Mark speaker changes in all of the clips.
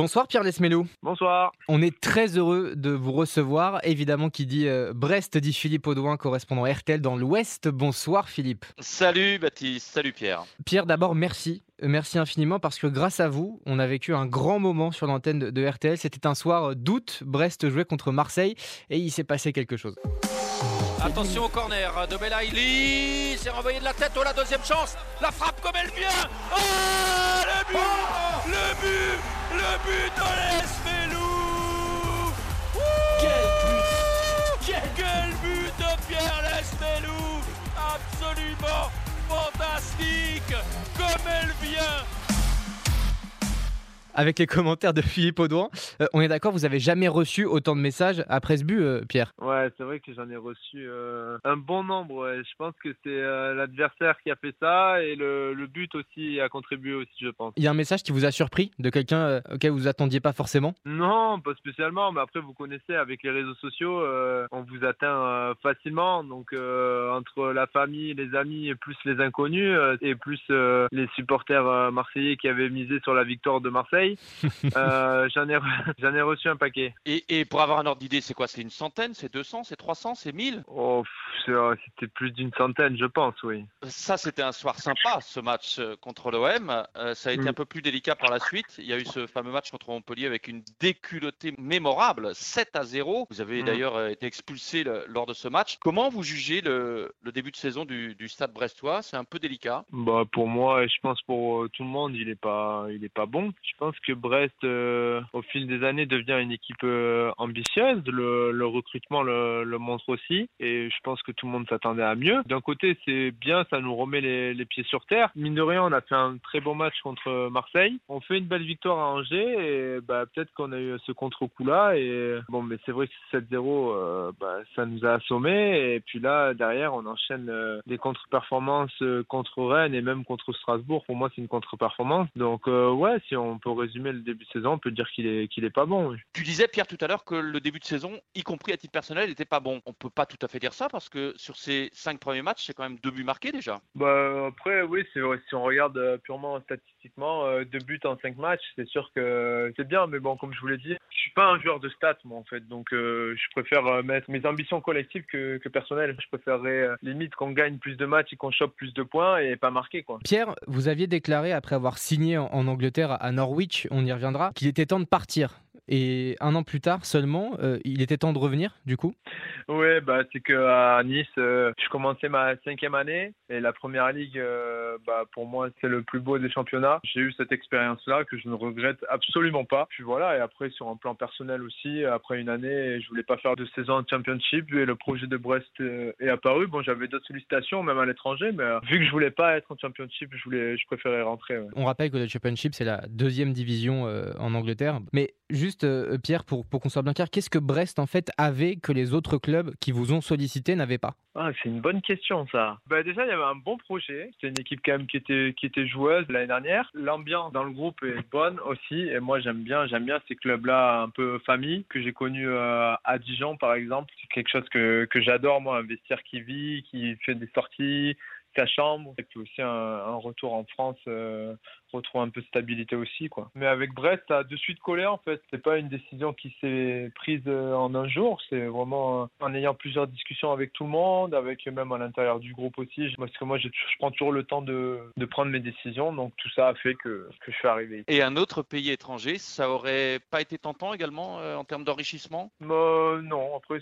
Speaker 1: Bonsoir Pierre Lesmelou.
Speaker 2: Bonsoir.
Speaker 1: On est très heureux de vous recevoir. Évidemment, qui dit euh, Brest dit Philippe Audouin, correspondant RTL dans l'Ouest. Bonsoir Philippe.
Speaker 3: Salut Baptiste, salut Pierre.
Speaker 1: Pierre, d'abord merci. Euh, merci infiniment parce que grâce à vous, on a vécu un grand moment sur l'antenne de, de RTL. C'était un soir d'août. Brest jouait contre Marseille et il s'est passé quelque chose.
Speaker 4: Attention au corner de Belaïli, c'est renvoyé de la tête, oh la deuxième chance, la frappe comme elle vient, oh le but, le but, le but de l'Esmelou Quel but. Quel but de Pierre Lesmelou Absolument fantastique Comme elle vient
Speaker 1: avec les commentaires de Philippe Audouin. Euh, on est d'accord, vous avez jamais reçu autant de messages après ce but, euh, Pierre?
Speaker 2: Ouais, c'est vrai que j'en ai reçu euh, un bon nombre. Ouais. Je pense que c'est l'adversaire qui a fait ça et le, le, but aussi a contribué aussi, je pense.
Speaker 1: Il y a un message qui vous a surpris de quelqu'un auquel vous attendiez pas forcément?
Speaker 2: Non, pas spécialement. Mais après, vous connaissez, avec les réseaux sociaux, on vous atteint facilement. Donc, entre la famille, les amis et plus les inconnus et plus les supporters marseillais qui avaient misé sur la victoire de Marseille. euh, j'en, ai, j'en ai reçu un paquet.
Speaker 3: Et, et pour avoir un ordre d'idée, c'est quoi? C'est une centaine? C'est 200 C'est 300 C'est 1000
Speaker 2: oh, C'était plus d'une centaine, je pense, oui.
Speaker 3: Ça, c'était un soir sympa, ce match contre l'OM. Euh, ça a été mm. un peu plus délicat par la suite. Il y a eu ce fameux match contre Montpellier avec une déculottée mémorable, 7 à 0. Vous avez mm. d'ailleurs été expulsé le, lors de ce match. Comment vous jugez le, le début de saison du, du stade brestois? C'est un peu délicat
Speaker 2: bah, Pour moi, et je pense pour tout le monde, il n'est pas, il est pas bon. Je pense que Brest, euh, au fil des années, devient une équipe euh, ambitieuse. Le, le recrutement le, le, montre aussi. Et je pense que tout le monde s'attendait à mieux. D'un côté, c'est bien, ça nous remet les, les, pieds sur terre. Mine de rien, on a fait un très bon match contre Marseille. On fait une belle victoire à Angers. Et bah, peut-être qu'on a eu ce contre-coup-là. Et bon, mais c'est vrai que 7-0, euh, bah, ça nous a assommés. Et puis là, derrière, on enchaîne euh, des contre-performances euh, contre Rennes et même contre Strasbourg. Pour moi, c'est une contre-performance. Donc, ouais, si on peut résumer le début de saison, on peut dire qu'il est, qu'il est pas bon. Oui.
Speaker 3: Tu disais, Pierre, tout à l'heure que le début de saison, y compris à titre personnel, n'était pas bon. On peut pas tout à fait dire ça parce que sur ces cinq premiers matchs, c'est quand même deux buts marqués déjà.
Speaker 2: Bah, après, oui, c'est vrai. Si on regarde purement statistiquement, euh, deux buts en cinq matchs, c'est sûr que c'est bien. Mais bon, comme je vous l'ai dit, je suis pas un joueur de stats, moi, en fait. Donc, euh, je préfère mettre mes ambitions collectives que, que personnelles. Je préférerais euh, limite qu'on gagne plus de matchs et qu'on chope plus de points et pas marquer, quoi.
Speaker 1: Pierre, vous aviez déclaré après avoir signé en, en Angleterre à Norwich, on y reviendra, qu'il était temps de partir. Et un an plus tard seulement, euh, il était temps de revenir, du coup?
Speaker 2: Oui, bah, c'est qu'à Nice, euh, je commençais ma cinquième année et la première ligue, euh, bah, pour moi, c'est le plus beau des championnats. J'ai eu cette expérience-là que je ne regrette absolument pas. Puis voilà, et après, sur un plan personnel aussi, après une année, je voulais pas faire de saison en championship et le projet de Brest est apparu. Bon, j'avais d'autres sollicitations, même à l'étranger, mais vu que je voulais pas être en championship, je, voulais, je préférais rentrer. Ouais.
Speaker 1: On rappelle que le championship, c'est la deuxième division en Angleterre. Mais juste, euh, Pierre, pour, pour qu'on soit bien clair, qu'est-ce que Brest en fait avait que les autres clubs qui vous ont sollicité n'avaient pas?
Speaker 2: Ah, C'est une bonne question ça. Bah, déjà, il y avait un bon projet. C'est une équipe quand même qui était, qui était joueuse l'année dernière. L'ambiance dans le groupe est bonne aussi. Et moi, j'aime bien, bien ces clubs-là un peu famille que j'ai connu euh, à Dijon par exemple. C'est quelque chose que, que j'adore, moi, un vestiaire qui vit, qui fait des sorties sa chambre et puis aussi un, un retour en France euh, retrouver un peu de stabilité aussi quoi. Mais avec Brest ça a de suite collé en fait. C'est pas une décision qui s'est prise en un jour. C'est vraiment en ayant plusieurs discussions avec tout le monde avec même à l'intérieur du groupe aussi. Parce que moi je prends toujours le temps de, de prendre mes décisions. Donc tout ça a fait que, que je suis arrivé
Speaker 3: et un autre pays étranger ça aurait pas été tentant également euh, en termes d'enrichissement?
Speaker 2: Euh, non. Après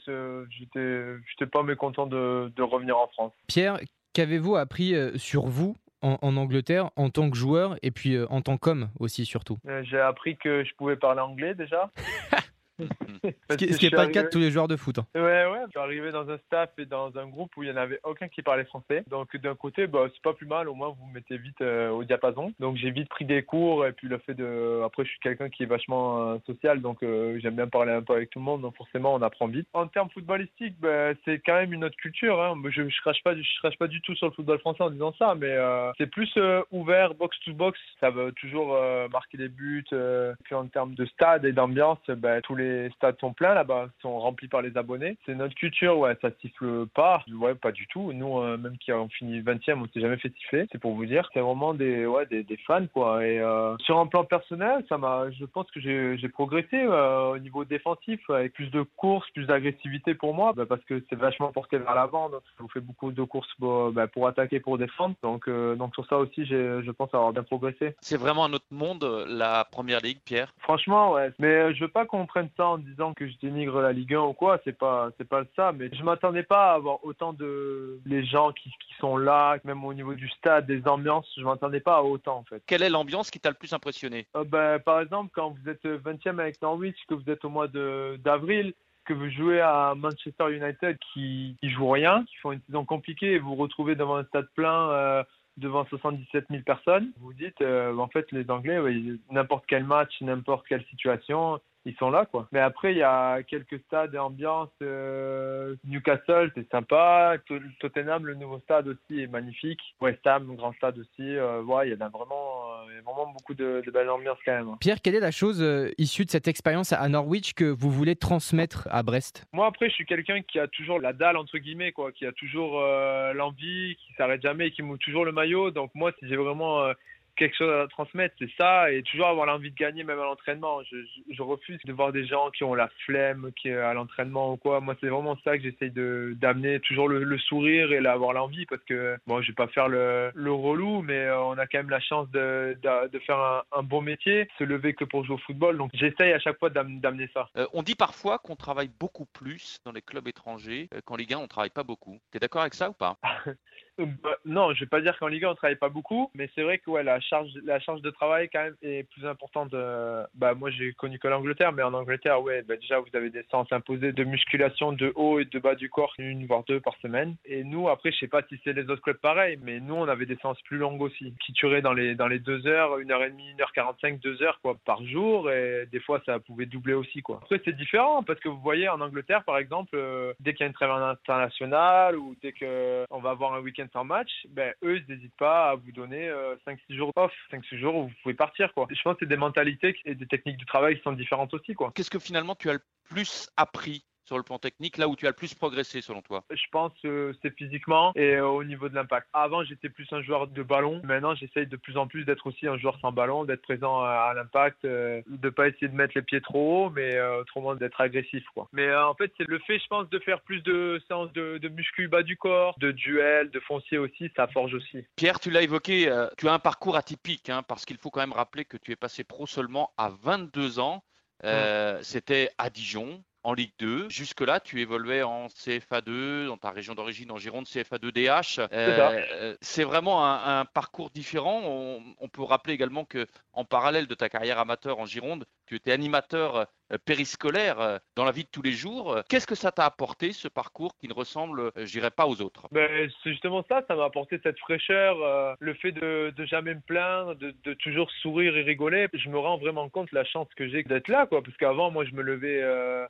Speaker 2: j'étais j'étais pas mécontent de, de revenir en France.
Speaker 1: Pierre Qu'avez-vous appris sur vous en, en, Angleterre en tant que joueur et puis euh, en tant qu'homme aussi surtout?
Speaker 2: Euh, J'ai appris que je pouvais parler anglais déjà.
Speaker 1: ce qui n'est pas arrivé... le cas de tous les joueurs de foot. Hein.
Speaker 2: Ouais, ouais. Je suis arrivé dans un staff et dans un groupe où il n'y en avait aucun qui parlait français. Donc, d'un côté, bah, c'est pas plus mal. Au moins, vous, vous mettez vite euh, au diapason. Donc, j'ai vite pris des cours. Et puis, le fait de. Après, je suis quelqu'un qui est vachement euh, social. Donc, euh, j'aime bien parler un peu avec tout le monde. Donc, forcément, on apprend vite. En termes footballistiques, bah, c'est quand même une autre culture. Hein. Je ne crache, pas, je crache pas du tout sur le football français en disant ça. Mais euh, c'est plus euh, ouvert, box-to-box. Ça veut toujours marquer des buts. puis, en termes de stade et d'ambiance, bah, tous les les stades sont pleins là-bas, sont remplis par les abonnés. C'est notre culture, ouais, ça siffle pas. Ouais, pas du tout. Nous, euh, même qui avons fini 20e, on s'est jamais fait siffler. C'est pour vous dire. C'est vraiment des, ouais, des, des fans, quoi. Et euh, sur un plan personnel, ça m'a, je pense que j'ai progressé euh, au niveau défensif avec plus de courses, plus d'agressivité pour moi, bah, parce que c'est vachement porté vers l'avant. Donc, ça vous fait beaucoup de courses pour, bah, pour attaquer, pour défendre. Donc, donc sur ça aussi, je pense avoir bien progressé.
Speaker 3: C'est vraiment un autre monde, la première ligue, Pierre?
Speaker 2: Franchement, ouais. Mais je veux pas qu'on prenne ça en disant que je dénigre la Ligue 1 ou quoi. C'est pas, c'est pas ça. Mais je m'attendais pas à avoir autant de les gens qui, qui, sont là, même au niveau du stade, des ambiances. Je m'attendais pas à autant en fait.
Speaker 3: Quelle est l'ambiance qui t'a le plus impressionné?
Speaker 2: Euh, ben, Par exemple, quand vous êtes 20e avec Norwich, que vous êtes au mois de, d'avril, que vous jouez à Manchester United qui, qui joue rien, qui font une saison compliquée et vous vous retrouvez devant un stade plein. Euh, devant 77 000 personnes, vous dites, euh, en fait, les Anglais, n'importe quel match, n'importe quelle situation, ils sont là quoi. Mais après il y a quelques stades et ambiances. Euh, Newcastle c'est sympa, Tottenham le nouveau stade aussi est magnifique. West Ham grand stade aussi. Euh, ouais, il y a vraiment, euh, vraiment beaucoup de, de belles ambiances quand même.
Speaker 1: Pierre, quelle est la chose issue de cette expérience à Norwich que vous voulez transmettre à Brest?
Speaker 2: Moi après je suis quelqu'un qui a toujours la dalle entre guillemets quoi, qui a toujours l'envie, qui s'arrête jamais, qui mouille toujours le maillot. Donc moi si j'ai vraiment quelque chose à transmettre, c'est ça, et toujours avoir l'envie de gagner même à l'entraînement. Je, je, refuse de voir des gens qui ont la flemme, qui à l'entraînement ou quoi. Moi, c'est vraiment ça que j'essaye de d'amener, toujours le, sourire et avoir l'envie, parce que bon, je vais pas faire le, le relou, mais euh, on a quand même la chance de, de, de faire un, un, bon métier, se lever que pour jouer au football. Donc, j'essaye à chaque fois d'amener ça.
Speaker 3: Euh, on dit parfois qu'on travaille beaucoup plus dans les clubs étrangers euh, qu'en Ligue 1, on travaille pas beaucoup. Tu es d'accord avec ça ou pas?
Speaker 2: bah, non, je vais pas dire qu'en Ligue 1 on travaille pas beaucoup, mais c'est vrai que ouais, la charge, la charge de travail quand même est plus importante. Euh, bah moi j'ai connu que l'Angleterre, mais en Angleterre ouais, bah, déjà vous avez des séances imposées de musculation de haut et de bas du corps une voire deux par semaine. Et nous après je sais pas si c'est les autres clubs pareil, mais nous on avait des séances plus longues aussi, qui duraient dans les dans les deux heures, une heure et demie, une heure quarante-cinq, deux heures quoi par jour, et des fois ça pouvait doubler aussi quoi. Après c'est différent parce que vous voyez en Angleterre par exemple, euh, dès qu'il y a une trêve internationale ou dès que on va avoir un week-end sans match, ben, eux, ils n'hésitent pas à vous donner 5-6 euh, jours off, 5-6 jours où vous pouvez partir. Quoi. Je pense que c'est des mentalités et des techniques du travail qui sont différentes aussi.
Speaker 3: Qu'est-ce que finalement tu as le plus appris sur le plan technique, là où tu as le plus progressé selon toi?
Speaker 2: Je pense que c'est physiquement et euh, au niveau de l'impact. Avant, j'étais plus un joueur de ballon. Maintenant, j'essaye de plus en plus d'être aussi un joueur sans ballon, d'être présent à, l'impact, euh, de pas essayer de mettre les pieds trop haut, mais euh, autrement d'être agressif. Quoi. Mais en fait, c'est le fait, je pense, de faire plus de séances de, de muscu bas du corps, de duel, de foncier aussi, ça forge aussi.
Speaker 3: Pierre, tu l'as évoqué, tu as un parcours atypique, hein, parce qu'il faut quand même rappeler que tu es passé pro seulement à 22 ans. C'était à Dijon, en Ligue 2. Jusque-là, tu évoluais en CFA2, dans ta région d'origine, en Gironde, CFA2DH. Euh, c'est vraiment un, parcours différent. On, on, peut rappeler également que en parallèle de ta carrière amateur en Gironde, tu étais animateur euh, périscolaire euh, dans la vie de tous les jours. Qu'est-ce que ça t'a apporté, ce parcours qui ne ressemble, euh, je dirais, pas aux autres?
Speaker 2: Ben, C'est justement ça, ça m'a apporté cette fraîcheur, le fait de, jamais me plaindre, de, toujours sourire et rigoler. Je me rends vraiment compte la chance que j'ai d'être là, quoi. Parce qu'avant, moi, je me levais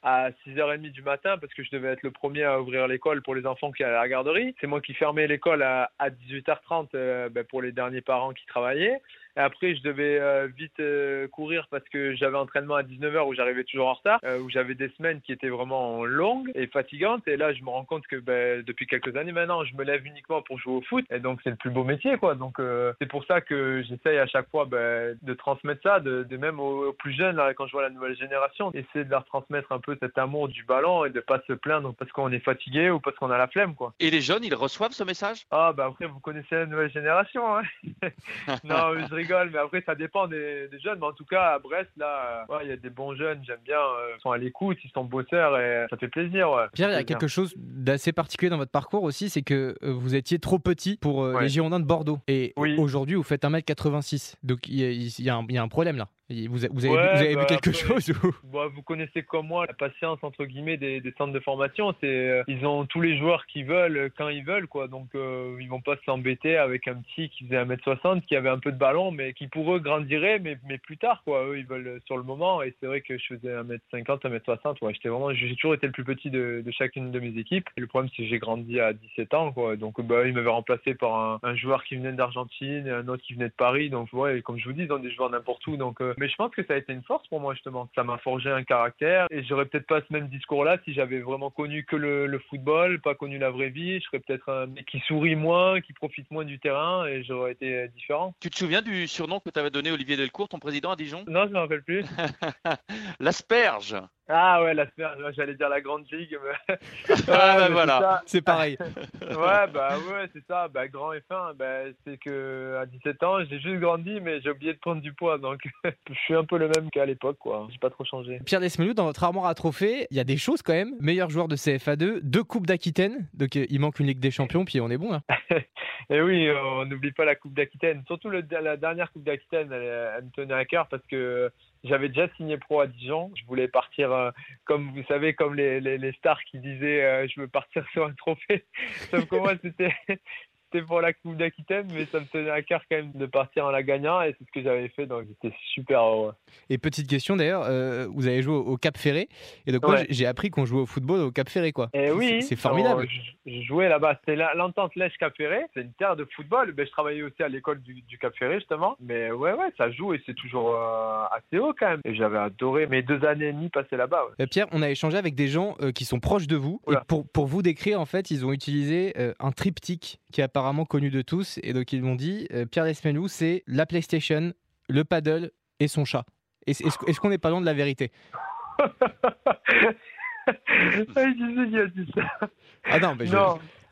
Speaker 2: à 6h30 du matin parce que je devais être le premier à ouvrir l'école pour les enfants qui allaient à la garderie. C'est moi qui fermais l'école à, à 18h30 ben, pour les derniers parents qui travaillaient. Et après, je devais euh, vite euh, courir parce que j'avais entraînement à 19h où j'arrivais toujours en retard, euh, où j'avais des semaines qui étaient vraiment longues et fatigantes. Et là, je me rends compte que ben, depuis quelques années maintenant, je me lève uniquement pour jouer au foot. Et donc, c'est le plus beau métier, quoi. Donc, c'est pour ça que j'essaye à chaque fois ben, de transmettre ça, de, de même aux, plus jeunes, là, quand je vois la nouvelle génération, essayer de leur transmettre un peu cet amour du ballon et de pas se plaindre parce qu'on est fatigué ou parce qu'on a la flemme, quoi.
Speaker 3: Et les jeunes, ils reçoivent ce message?
Speaker 2: Ah, bah après, vous connaissez la nouvelle génération, hein Non, je mais après, ça dépend des, jeunes. Mais en tout cas, à Brest, là, il y a des bons jeunes, j'aime bien. Euh, ils sont à l'écoute, ils sont bosseurs et ça fait plaisir.
Speaker 1: Pierre, il y a quelque chose d'assez particulier dans votre parcours aussi, c'est que euh, vous étiez trop petit pour euh, les Girondins de Bordeaux. Et aujourd'hui, vous faites 1m86. Donc, il y, a un problème là. Vous, avez, vous avez vu bah, quelque chose
Speaker 2: bah, Vous connaissez comme moi la patience entre guillemets des, centres de formation. C'est euh, ils ont tous les joueurs qui veulent euh, quand ils veulent quoi. Donc euh, ils vont pas s'embêter avec un petit qui faisait 1m60 qui avait un peu de ballon mais qui pour eux grandirait mais, mais plus tard quoi. Eux ils veulent sur le moment et c'est vrai que je faisais 1m50, 1m60. Ouais, j'étais vraiment j'ai toujours été le plus petit de, de, chacune de mes équipes. Et le problème c'est que j'ai grandi à 17 ans quoi. Donc bah ils m'avaient remplacé par un, un, joueur qui venait d'Argentine et un autre qui venait de Paris. Donc ouais comme je vous dis ils ont des joueurs n'importe où donc mais je pense que ça a été une force pour moi justement. Ça m'a forgé un caractère et j'aurais peut-être pas ce même discours-là si j'avais vraiment connu que le, le, football, pas connu la vraie vie. Je serais peut-être un mec qui sourit moins, qui profite moins du terrain et j'aurais été différent.
Speaker 3: Tu te souviens du surnom que tu avais donné Olivier Delcourt, ton président à Dijon?
Speaker 2: Non, je ne me rappelle plus.
Speaker 3: L'asperge.
Speaker 2: Ah ouais, l'asperge, j'allais dire la grande ligue.
Speaker 3: Mais... ah bah voilà,
Speaker 1: c'est pareil.
Speaker 2: ouais, bah ouais, c'est ça. Bah, grand et fin, bah, c'est que à 17 ans, j'ai juste grandi, mais j'ai oublié de prendre du poids. Donc, je suis un peu le même qu'à l'époque, quoi. J'ai pas trop changé.
Speaker 1: Pierre Desmelou, dans votre armoire à trophées, il y a des choses quand même. Meilleur joueur de CFA2, deux Coupes d'Aquitaine. Donc, euh, il manque une Ligue des Champions, puis on est bon là.
Speaker 2: et oui, on n'oublie pas la Coupe d'Aquitaine. Surtout le, la dernière Coupe d'Aquitaine, elle, elle me tenait à cœur parce que j'avais déjà signé pro à Dijon. Je voulais partir, euh, comme vous savez, comme les, les, les stars qui disaient euh, je veux partir sur un trophée. Sauf que moi, c'était c'était pour la Coupe d'Aquitaine, mais ça me tenait à cœur quand même de partir en la gagnant et c'est ce que j'avais fait, donc j'étais super heureux.
Speaker 1: Et petite question d'ailleurs, euh, vous avez joué au Cap Ferré, et donc moi j'ai appris qu'on jouait au football au Cap Ferré, quoi.
Speaker 2: Et oui,
Speaker 1: c'est formidable.
Speaker 2: je, jouais là-bas, c'était l'entente Lèche Cap Ferré, c'est une terre de football. Ben, je travaillais aussi à l'école du, du, Cap Ferré justement, mais ouais, ouais, ça joue et c'est toujours euh, assez haut quand même. Et j'avais adoré mes deux années et demie passées là-bas.
Speaker 1: Euh, Pierre, on a échangé avec des gens qui sont proches de vous, et pour, pour vous décrire, en fait, ils ont utilisé un triptyque qui est apparemment connu de tous et donc ils m'ont dit euh, Pierre Desmelou, c'est la PlayStation, le paddle et son chat. Est-ce qu'on n'est pas loin de la vérité? Ah non, mais je...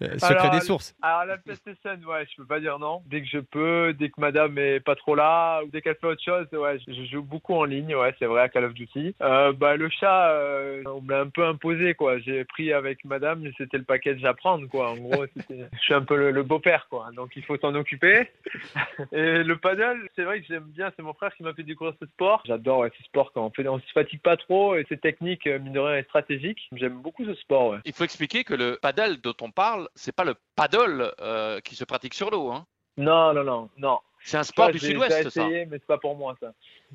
Speaker 1: Euh, secret des sources.
Speaker 2: Alors la PlayStation, ouais, je peux pas dire non. Dès que je peux, dès que Madame est pas trop là, ou dès qu'elle fait autre chose, ouais, je joue beaucoup en ligne, ouais, c'est vrai à Call of Duty. Euh, bah le chat, euh, on me l'a un peu imposé, quoi. J'ai pris avec Madame, c'était le package à prendre, quoi. En gros, je suis un peu le, beau-père, quoi. Donc il faut s'en occuper. Et le paddle, c'est vrai que j'aime bien. C'est mon frère qui m'a fait découvrir ce sport. J'adore ouais, ce sport quand on fait, on se fatigue pas trop et c'est technique, mine de rien, est stratégique. J'aime beaucoup ce sport. Ouais.
Speaker 3: Il faut expliquer que le paddle dont on parle c'est pas le paddle euh, qui se pratique sur l'eau. Hein.
Speaker 2: Non, non, non, non.
Speaker 3: C'est un sport du sud-ouest, ça.
Speaker 2: J'ai essayé, mais c'est pas pour moi, ça.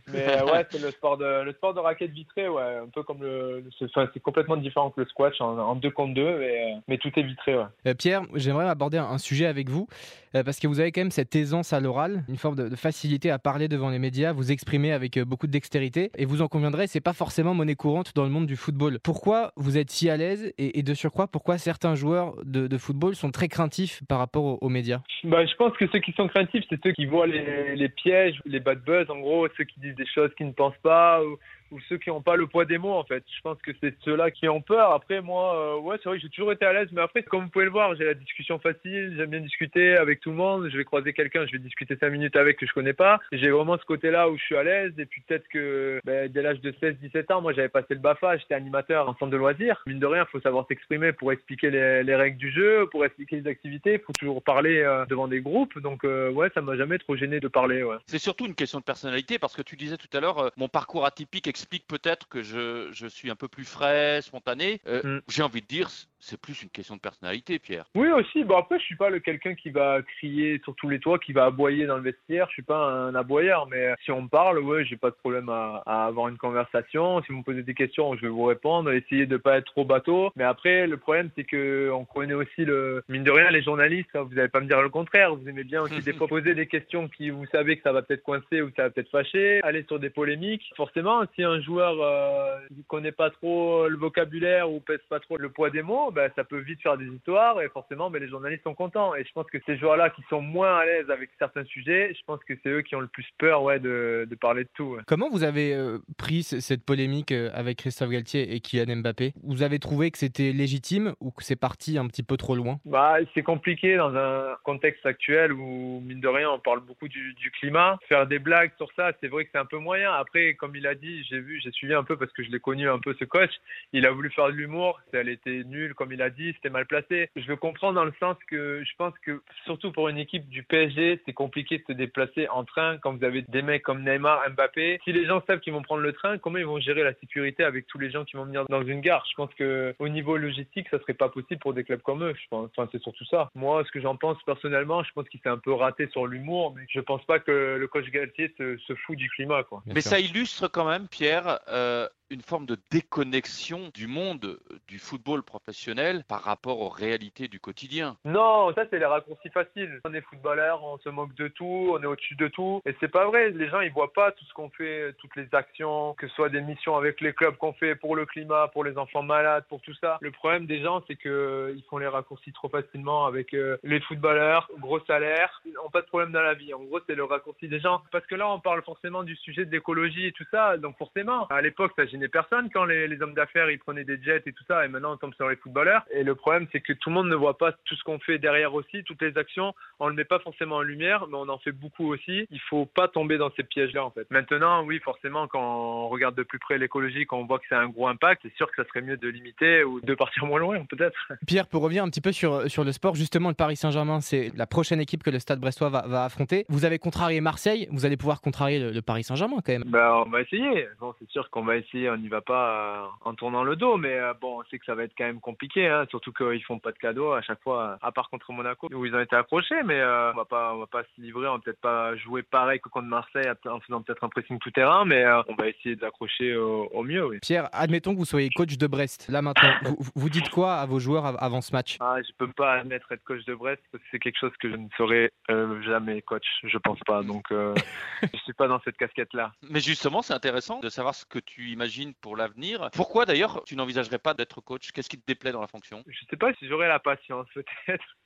Speaker 2: Mais euh, ouais, c'est le sport de le sport de raquette vitrée, ouais, un peu comme le, c'est complètement différent que le squash en, deux contre deux, mais, euh, mais tout est vitré, ouais.
Speaker 1: Pierre, j'aimerais aborder un, sujet avec vous parce que vous avez quand même cette aisance à l'oral, une forme de, facilité à parler devant les médias, vous exprimer avec beaucoup de dextérité, et vous en conviendrez, c'est pas forcément monnaie courante dans le monde du football. Pourquoi vous êtes si à l'aise et, de surcroît, pourquoi certains joueurs de, football sont très craintifs par rapport aux, aux médias?
Speaker 2: Bah, je pense que ceux qui sont craintifs, c'est ceux qui voient les, les pièges, les bad buzz, en gros, ceux qui disent des choses qu'ils ne pensent pas, ou, ou ceux qui n'ont pas le poids des mots en fait. Je pense que c'est ceux-là qui ont peur. Après moi, euh, ouais, c'est vrai que j'ai toujours été à l'aise, mais après, comme vous pouvez le voir, j'ai la discussion facile, j'aime bien discuter avec tout le monde. Je vais croiser quelqu'un, je vais discuter cinq minutes avec que je connais pas. J'ai vraiment ce côté-là où je suis à l'aise. Et puis peut-être que ben, dès l'âge de 16-17 ans, moi j'avais passé le BAFA, j'étais animateur en centre de loisirs. Mine de rien, faut savoir s'exprimer pour expliquer les, les, règles du jeu, pour expliquer les activités. Faut toujours parler euh, devant des groupes. Donc euh, ouais, ça m'a jamais trop gêné de parler. Ouais.
Speaker 3: C'est surtout une question de personnalité parce que tu disais tout à l'heure, mon parcours atypique explique peut-être que je, je, suis un peu plus frais, spontané. Euh, mm. J'ai envie de dire, c'est plus une question de personnalité, Pierre.
Speaker 2: Oui, aussi. Bon, après, je suis pas le quelqu'un qui va crier sur tous les toits, qui va aboyer dans le vestiaire. Je suis pas un aboyeur, mais si on me parle, ouais, j'ai pas de problème à, avoir une conversation. Si vous me posez des questions, je vais vous répondre. Essayez de pas être trop bateau. Mais après, le problème, c'est que on connaît aussi le mine de rien les journalistes. Hein, vous n'allez pas me dire le contraire. Vous aimez bien aussi des fois poser des questions qui vous savez que ça va peut-être coincer ou ça va peut-être fâcher. Aller sur des polémiques. Forcément, si un joueur euh, connaît pas trop le vocabulaire ou pèse pas trop le poids des mots, ben, ça peut vite faire des histoires et forcément ben, les journalistes sont contents. Et je pense que ces joueurs-là qui sont moins à l'aise avec certains sujets, je pense que c'est eux qui ont le plus peur ouais, de, de parler de tout.
Speaker 1: Comment vous avez euh, pris cette polémique euh, avec Christophe Galtier et Kylian Mbappé? Vous avez trouvé que c'était légitime ou que c'est parti un petit peu trop loin?
Speaker 2: Bah, C'est compliqué dans un contexte actuel où, mine de rien, on parle beaucoup du, du climat. Faire des blagues sur ça, c'est vrai que c'est un peu moyen. Après, comme il a dit, j'ai vu, j'ai suivi un peu parce que je l'ai connu un peu ce coach. Il a voulu faire de l'humour, elle était nulle comme il a dit, c'était mal placé. Je le comprends dans le sens que je pense que surtout pour une équipe du PSG, c'est compliqué de se déplacer en train quand vous avez des mecs comme Neymar, Mbappé. Si les gens savent qu'ils vont prendre le train, comment ils vont gérer la sécurité avec tous les gens qui vont venir dans une gare? Je pense que au niveau logistique, ça serait pas possible pour des clubs comme eux. Je pense. Enfin, c'est surtout ça. Moi, ce que j'en pense personnellement, je pense qu'il s'est un peu raté sur l'humour, mais je pense pas que le coach Galtier se, se fout du climat. Quoi.
Speaker 3: Mais ça illustre quand même, Pierre, euh, une forme de déconnexion du monde du football professionnel par rapport aux réalités du quotidien.
Speaker 2: Non, ça c'est les raccourcis faciles. On est footballeur, on se moque de tout, on est au-dessus de tout. Et c'est pas vrai. Les gens ils voient pas tout ce qu'on fait, toutes les actions, que ce soit des missions avec les clubs qu'on fait pour le climat, pour les enfants malades, pour tout ça. Le problème des gens c'est que ils font les raccourcis trop facilement avec euh, les footballeurs, gros salaire, ils n'ont pas de problème dans la vie. En gros c'est le raccourci des gens. Parce que là on parle forcément du sujet de l'écologie et tout ça, donc forcément à l'époque ça personne quand les, les hommes d'affaires ils prenaient des jets et tout ça, et maintenant on tombe sur les footballeurs. Et le problème c'est que tout le monde ne voit pas tout ce qu'on fait derrière aussi, toutes les actions. On le met pas forcément en lumière, mais on en fait beaucoup aussi. Il faut pas tomber dans ces pièges-là en fait. Maintenant, oui, forcément, quand on regarde de plus près l'écologie, quand on voit que c'est un gros impact, c'est sûr que ça serait mieux de limiter ou de partir moins loin peut-être.
Speaker 1: Pierre, pour revenir un petit peu sur, sur le sport, justement, le Paris Saint-Germain, c'est la prochaine équipe que le Stade Brestois va, va, affronter. Vous avez contrarié Marseille, vous allez pouvoir contrarier le, Paris Saint-Germain quand même.
Speaker 2: Ben, on va essayer. Bon, c'est sûr qu'on va essayer, on n'y va pas euh, en tournant le dos, mais euh, bon, on sait que ça va être quand même compliqué, hein, surtout qu'ils font pas de cadeaux à chaque fois, à part contre Monaco où ils ont été accrochés, mais euh, on va pas, on va pas se livrer, on va peut-être pas jouer pareil que contre Marseille en faisant peut-être un pressing tout terrain, mais euh, on va essayer d'accrocher au, au, mieux. Oui.
Speaker 1: Pierre, admettons que vous soyez coach de Brest. Là maintenant, vous, vous, dites quoi à vos joueurs avant ce match?
Speaker 2: Ah, Je peux pas admettre être coach de Brest parce que c'est quelque chose que je ne serai euh, jamais coach, je pense pas. Donc je suis pas dans cette casquette-là.
Speaker 3: Mais justement, c'est intéressant de savoir ce que tu imagines pour l'avenir. Pourquoi d'ailleurs tu n'envisagerais pas d'être coach? Qu'est-ce qui te déplaît dans la fonction?
Speaker 2: Je sais pas si j'aurais la patience peut-être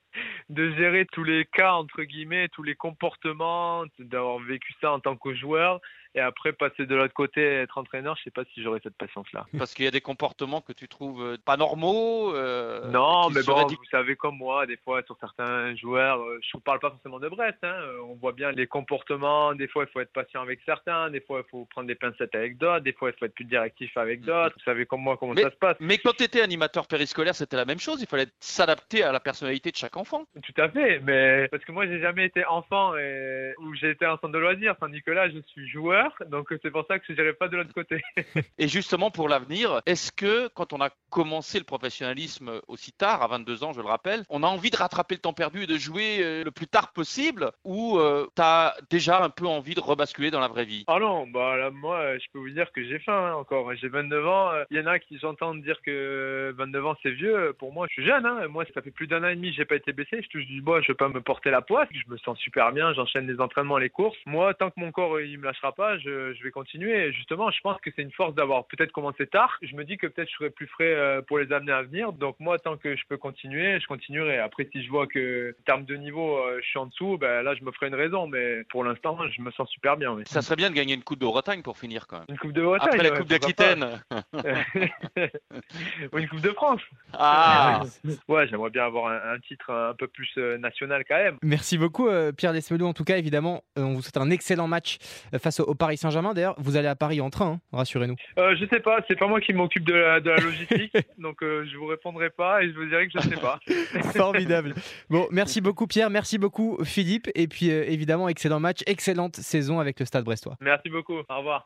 Speaker 2: de gérer tous les cas, entre guillemets, tous les comportements, d'avoir vécu ça en tant que joueur et après passer de l'autre côté et être entraîneur, je sais pas si j'aurais cette patience-là.
Speaker 3: Parce qu'il y a des comportements que tu trouves euh, pas normaux. Euh,
Speaker 2: non, mais bon, vous savez comme moi, des fois sur certains joueurs, euh, je vous parle pas forcément de Brest, hein, on voit bien les comportements. Des fois, il faut être patient avec certains, des fois, il faut prendre des pincettes avec d'autres, des fois, il faut être plus directif avec mm-hmm. d'autres. Vous savez comme moi comment ça se passe.
Speaker 3: Mais quand tu étais animateur périscolaire, c'était la même chose. Il fallait s'adapter à la personnalité de chaque enfant.
Speaker 2: Tout à fait, mais parce que moi, j'ai jamais été enfant et... ou j'ai été en centre de loisirs, tandis que là, je suis joueur, donc c'est pour ça que je n'irai pas de l'autre côté.
Speaker 3: et justement, pour l'avenir, est-ce que quand on a commencé le professionnalisme aussi tard, à 22 ans, je le rappelle, on a envie de rattraper le temps perdu et de jouer euh, le plus tard possible ou euh, tu as déjà un peu envie de rebasculer dans la vraie vie?
Speaker 2: Ah non, bah là, moi, je peux vous dire que j'ai faim hein, encore. J'ai 29 ans. Il y en a qui j'entends dire que 29 ans c'est vieux. Pour moi, je suis jeune. Hein. Moi, ça fait plus d'un an et demi que j'ai pas été baissé. Je touche du bois, je vais pas me porter la poisse. Je me sens super bien. J'enchaîne les entraînements, les courses. Moi, tant que mon corps il me lâchera pas, je, je vais continuer. Et justement, je pense que c'est une force d'avoir peut-être commencé tard. Je me dis que peut-être je serai plus frais euh, pour les années à venir. Donc moi, tant que je peux continuer, je continuerai. Après, si je vois que en termes de niveau, euh, je suis en dessous, ben là, je me ferai une raison. Mais pour l'instant, je me sens super bien.
Speaker 3: Ça serait bien de gagner une Coupe de Bretagne pour finir quand même.
Speaker 2: Une Coupe de Bretagne.
Speaker 3: Après la Coupe d'Aquitaine.
Speaker 2: Ou une Coupe de France.
Speaker 3: Ah.
Speaker 2: ouais, j'aimerais bien avoir un, titre un peu plus euh, national quand même.
Speaker 1: Merci beaucoup, Pierre Desmelou. En tout cas, évidemment, on vous souhaite un excellent match face au Paris Saint-Germain. D'ailleurs, vous allez à Paris en train, hein, rassurez-nous.
Speaker 2: Euh, je sais pas, c'est pas moi qui m'occupe de la, de la logistique, donc euh, je vous répondrai pas et je vous dirai que je sais pas.
Speaker 1: Formidable. Bon, merci beaucoup Pierre, merci beaucoup Philippe, et puis euh, évidemment, excellent match, excellente saison avec le Stade Brestois.
Speaker 2: Merci beaucoup, au revoir.